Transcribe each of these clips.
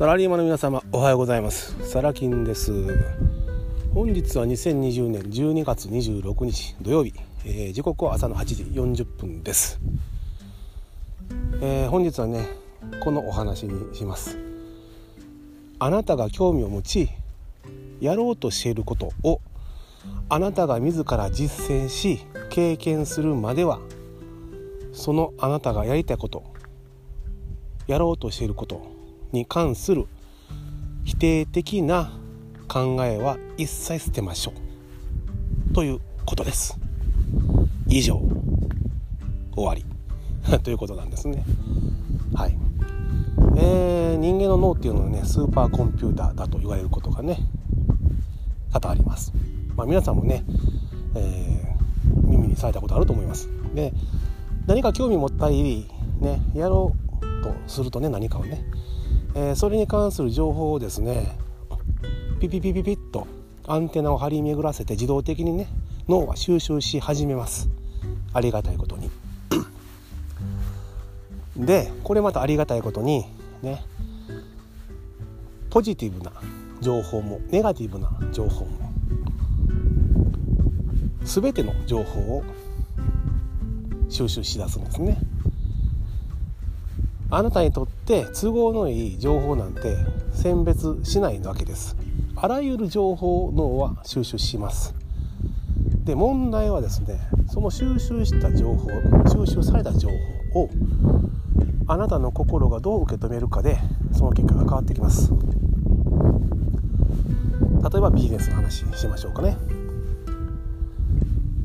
サラリーマンの皆様おはようございます。サラキンです。本日は2020年12月26日土曜日、えー、時刻は朝の8時40分です、えー、本日はねこのお話にします。あなたが興味を持ちやろうとしていることをあなたが自ら実践し経験するまではそのあなたがやりたいことやろうとしていることに関する否定的な考えは一切捨てましょうということです。以上終わり。ということなんですね。はい。えー、人間の脳っていうのはねスーパーコンピューターだと言われることがね多々あります。まあ皆さんもね、えー、耳にされたことあると思います。で何か興味持ったりねやろうとするとね何かをねえー、それに関する情報をですねピピピピピッとアンテナを張り巡らせて自動的にね脳は収集し始めます。ありがたいことに。でこれまたありがたいことにねポジティブな情報もネガティブな情報も全ての情報を収集しだすんですね。あなたにとって都合のいい情報なんて選別しないわけです。あらゆる情報を脳は収集します。で問題はですねその収集した情報収集された情報をあなたの心がどう受け止めるかでその結果が変わってきます。例えばビジネスの話しましょうかね。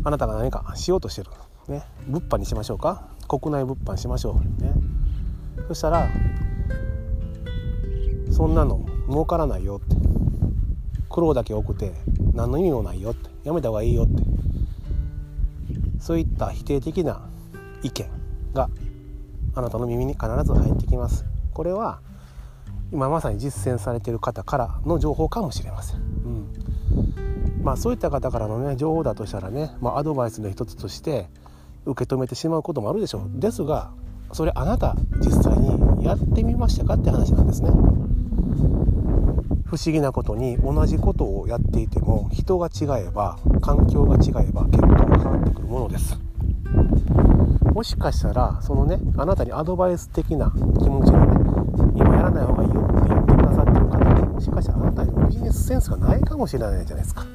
あなたが何かしようとしてる、ね、物販にしましょうか。国内物販しましょう。ね。そしたらそんなの儲からないよって。苦労だけ多くて何の意味もないよって。やめた方がいいよって。そういった否定的な意見があなたの耳に必ず入ってきます。これは今まさに実践されている方からの情報かもしれません、うん。まあ、そういった方からの、ね、情報だとしたらね、まあ、アドバイスの一つとして受け止めてしまうこともあるでしょう。ですがそれあなた実際にやってみましたかって話なんですね。不思議なことに同じことをやっていても人が違えば環境が違えば結果が変わってくるものです。もしかしたらそのねあなたにアドバイス的な気持ちでね今やらない方がいいよって言ってくださってる方にもしかしたらあなたにビジネスセンスがないかもしれないじゃないですか。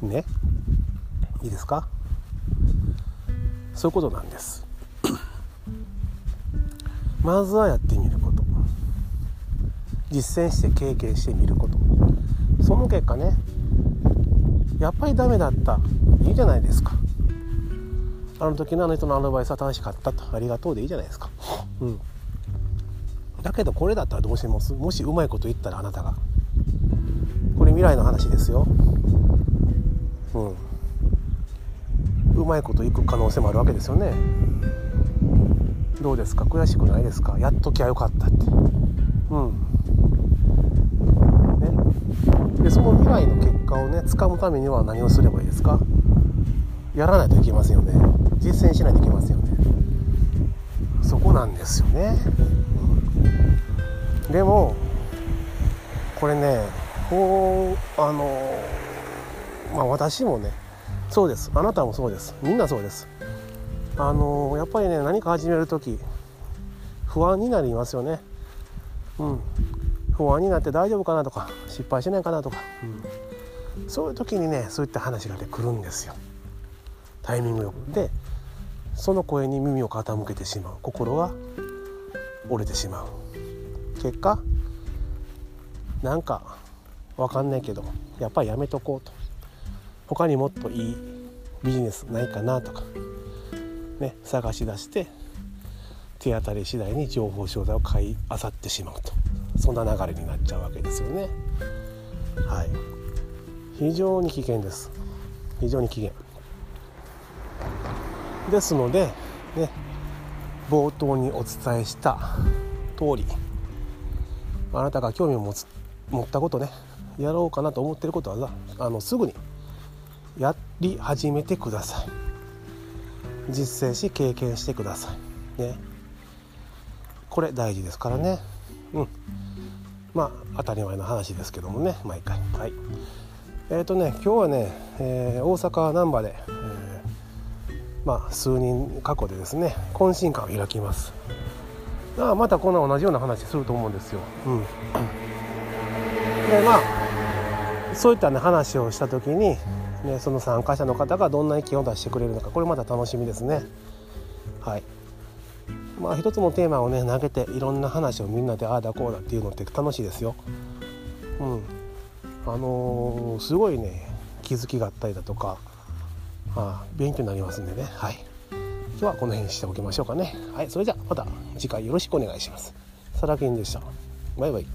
ね？いいですか？そういうことなんです。まずはやってみること。実践して経験してみること。その結果ねやっぱりダメだった。いいじゃないですか。あの時のあの人のアドバイスは正しかったと。ありがとうでいいじゃないですか。うん。だけどこれだったらどうします？もしうまいこと言ったらあなたが。これ未来の話ですよ。うん。うまいこといく可能性もあるわけですよね。どうですか？悔しくないですか？やっときゃよかったって。うん。ね。でその未来の結果をね掴むためには何をすればいいですか？やらないといけませんよね。実践しないといけませんよね。そこなんですよね、うん、でもこれねこうあのまあ私もねそうです。あなたもそうです。みんなそうです。あのやっぱりね何か始める時不安になりますよね。うん。不安になって大丈夫かなとか失敗しないかなとか、うん、そういう時にねそういった話が出てくるんですよ。タイミングよく。でその声に耳を傾けてしまう。心が折れてしまう。結果なんか分かんないけどやっぱりやめとこうと。他にもっといいビジネスないかなとか。ね、探し出して手当たり次第に情報商材を買い漁ってしまうとそんな流れになっちゃうわけですよね。はい、非常に危険です非常に危険ですので、ね、冒頭にお伝えした通りあなたが興味を持つ持ったことねやろうかなと思ってることはあのすぐにやり始めてください。実践し経験してください。ね。これ大事ですからね。うん。まあ当たり前の話ですけどもね毎回。はい。えっ、ー、とね今日はね、えー、大阪難波で、えー、まあ数人過去でですね懇親会を開きます。あまたこんな同じような話すると思うんですよ、うん、でまあそういったね話をした時に、ね、その参加者の方がどんな意見を出してくれるのかこれまた楽しみですね。はい。まあ一つのテーマをね投げていろんな話をみんなでああだこうだっていうのって楽しいですよ。うん。あのー、すごいね気づきがあったりだとかあ勉強になりますんでね。はい。今日はこの辺にしておきましょうかね。はい。それじゃあまた次回よろしくお願いします。サラキンでした。バイバイ